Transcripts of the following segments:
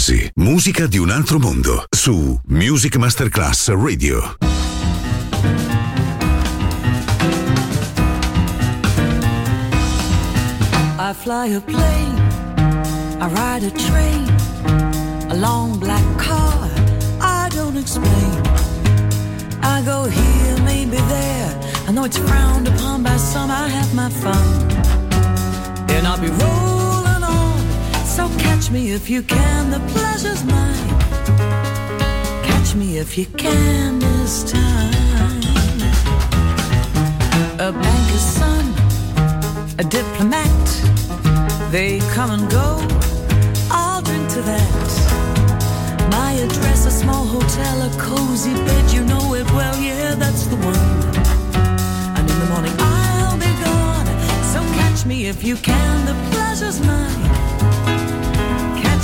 Jazzy, musica di un altro mondo, su Music Masterclass Radio. I fly a plane, I ride a train, a long black car, I don't explain. I go here, maybe there. I know it's frowned upon by some, I have my fun. And I'll be rolling catch me if you can, the pleasure's mine. Catch me if you can this time. A banker's son, a diplomat, they come and go. I'll drink to that. My address, a small hotel, a cozy bed, you know it well, yeah, that's the one. And in the morning I'll be gone. So catch me if you can, the pleasure's mine.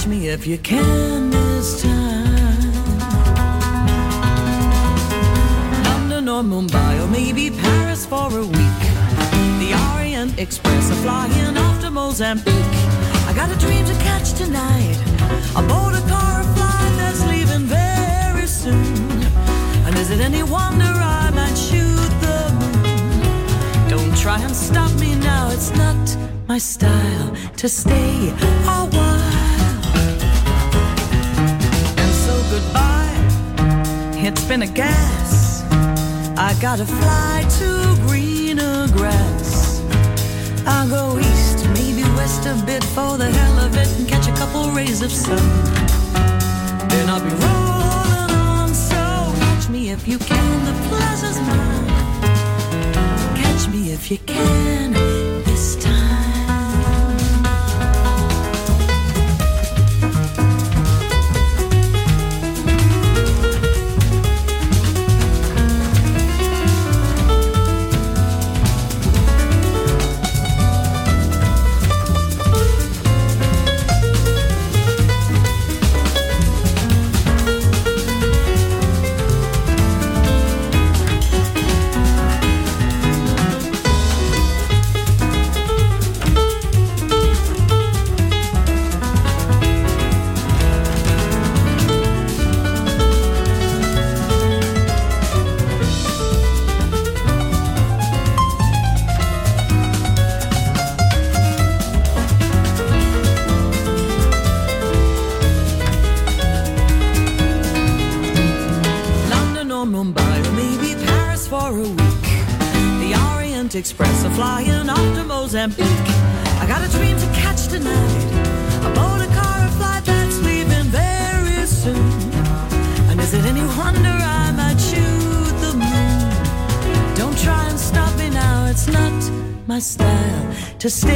Me if you can this time. London or Mumbai or maybe Paris for a week. The Orient Express, a flying off to Mozambique. I got a dream to catch tonight. Aboard a car, a flight that's leaving very soon. And is it any wonder I might shoot the moon? Don't try and stop me now, it's not my style to stay a while. It's been a gas. I gotta fly to greener grass. I'll go east, maybe west a bit for the hell of it and catch a couple rays of sun. Then I'll be rolling on, so catch me if you can, the pleasure's mine. Catch me if you can to stay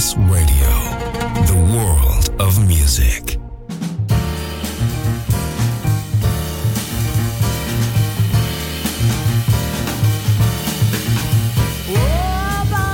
Masterclass Radio, the world of music. Oh, by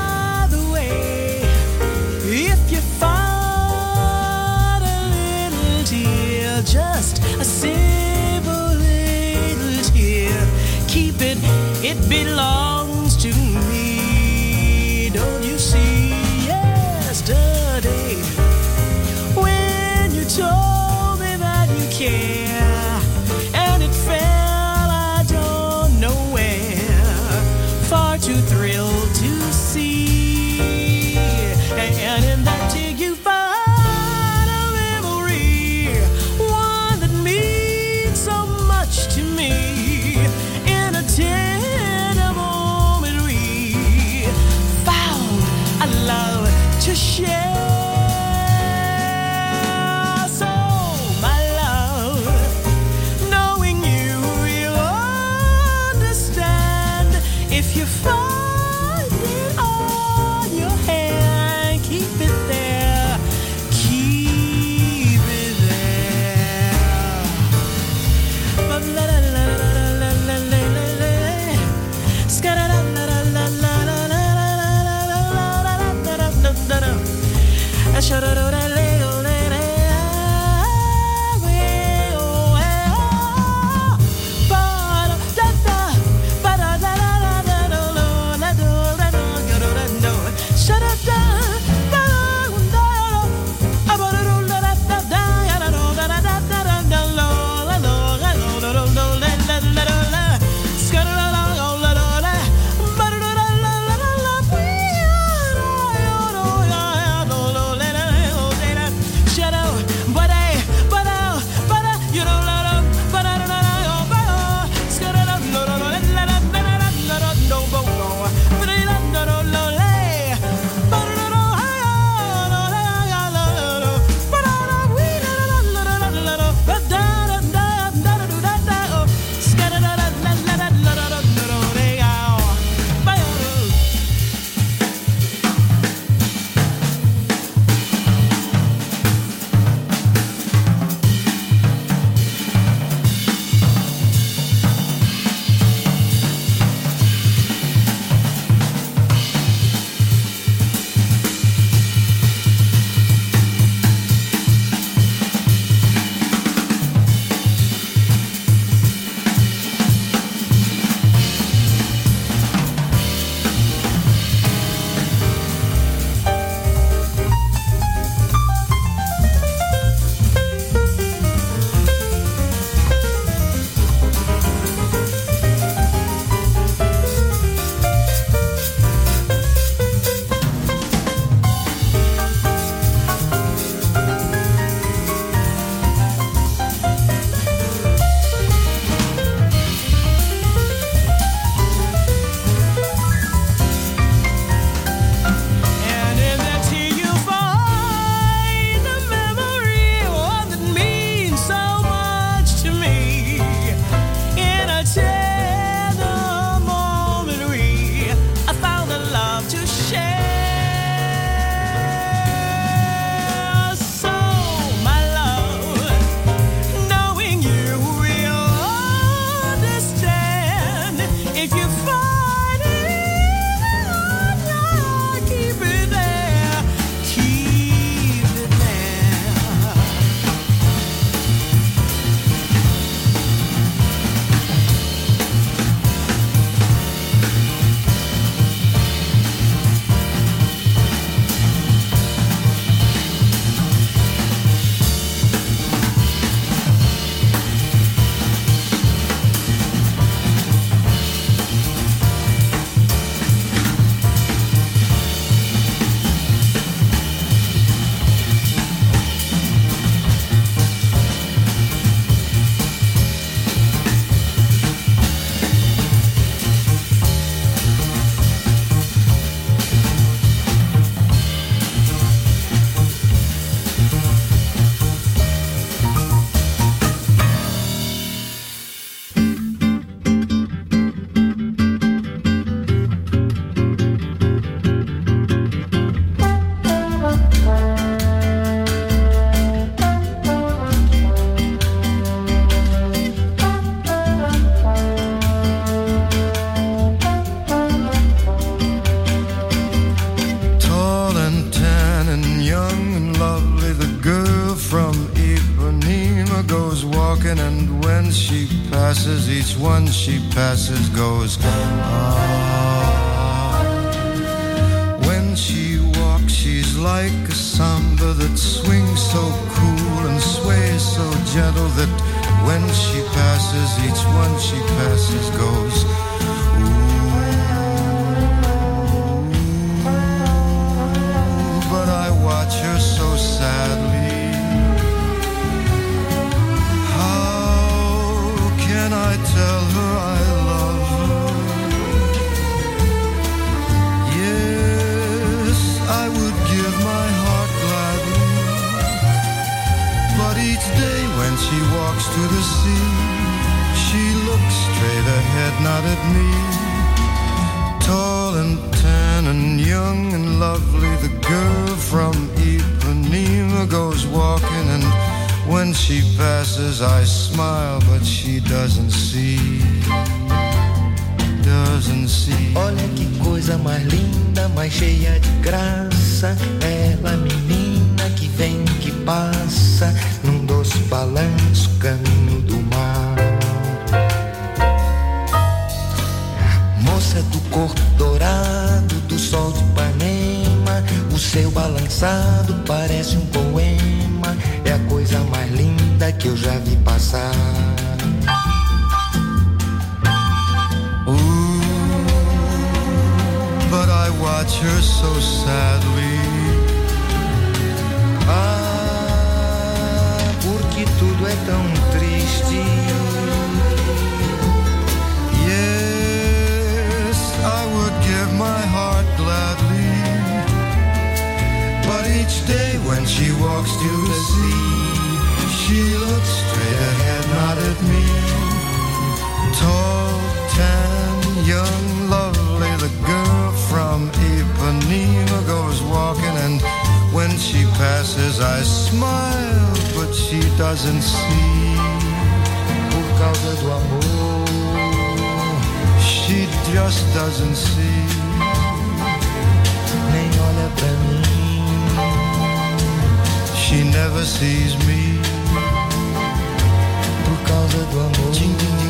I smile, but she doesn't see. Doesn't see. Olha que coisa mais linda, mais cheia de graça. Ela just doesn't see. She never sees me. Por causa do amor.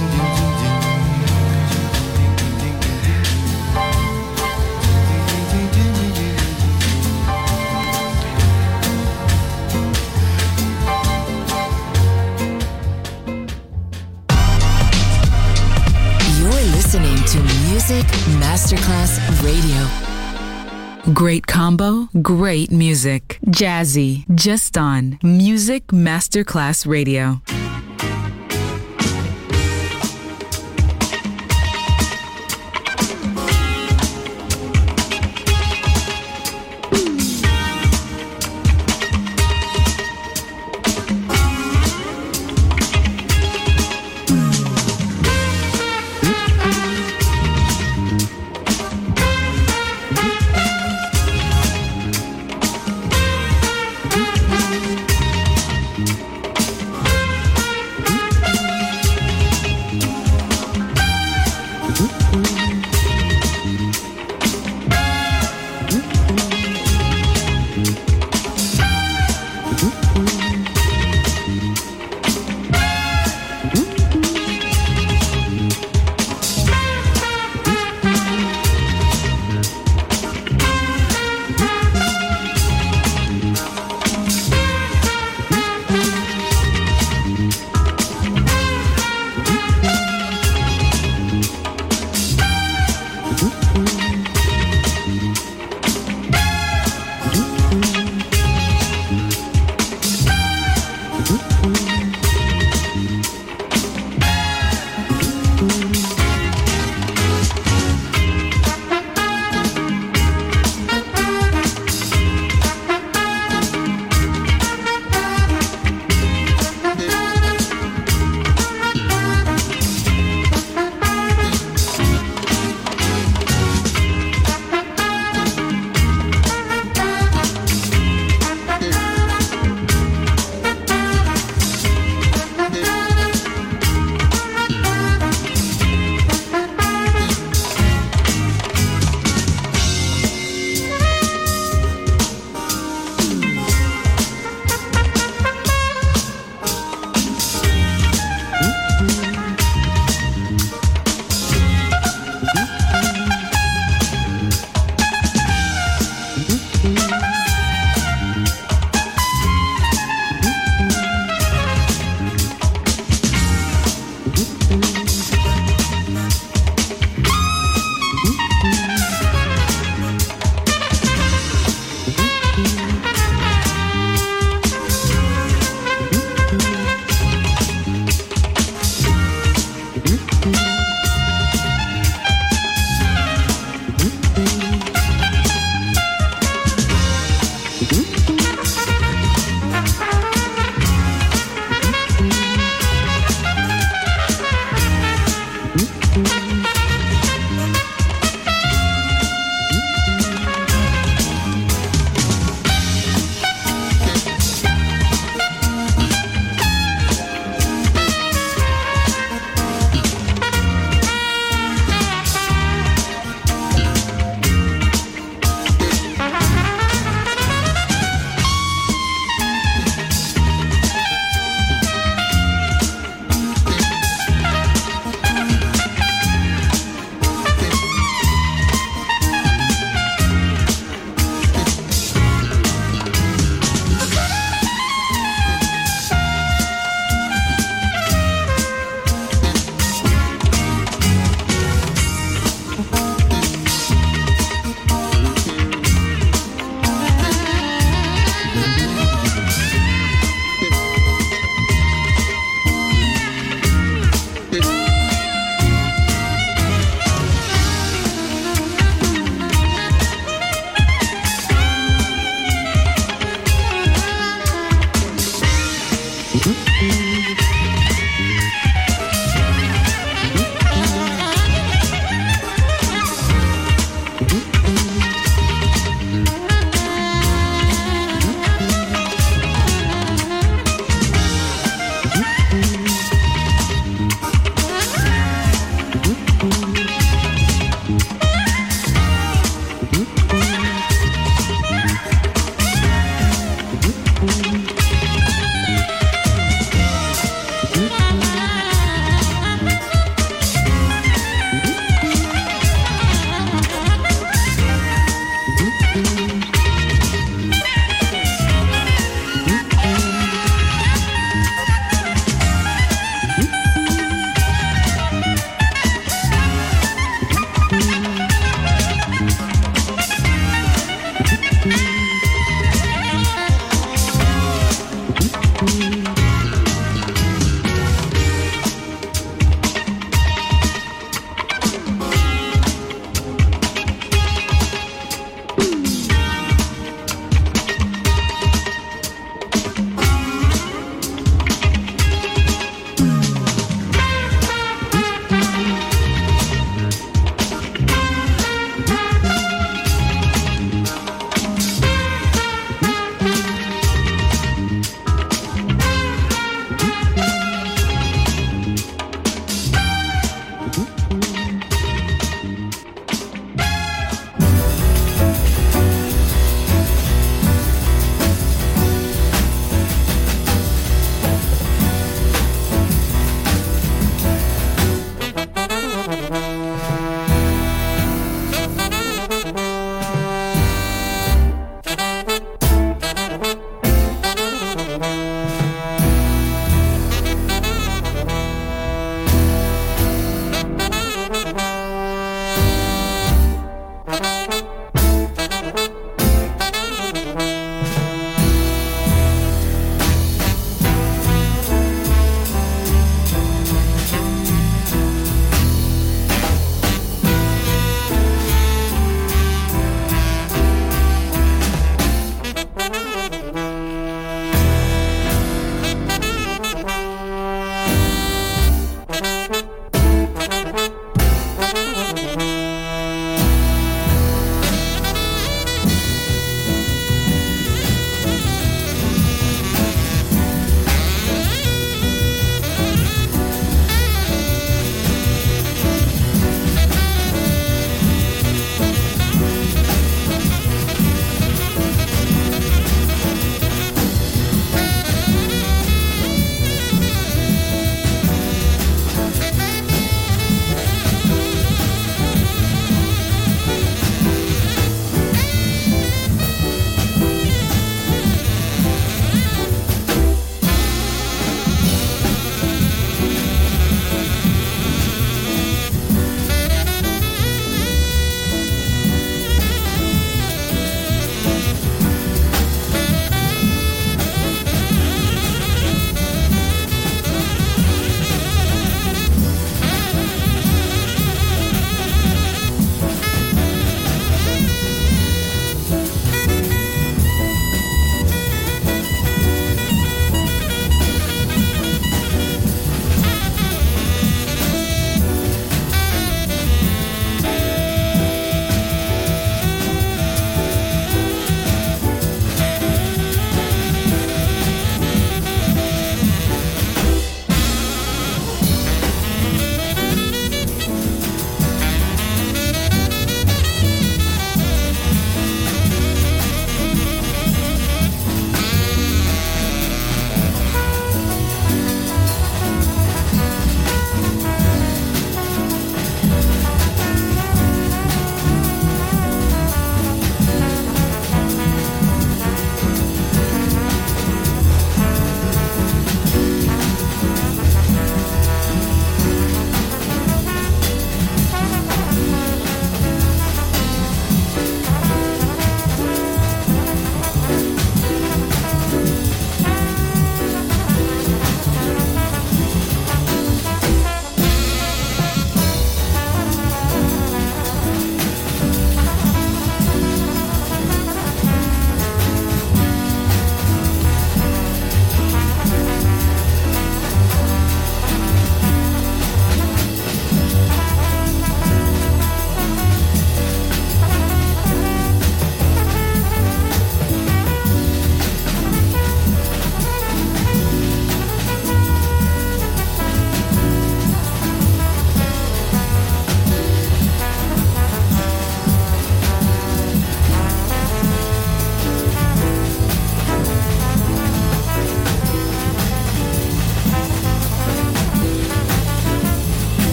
Music Masterclass Radio. Great combo, great music. Jazzy, just on Music Masterclass Radio.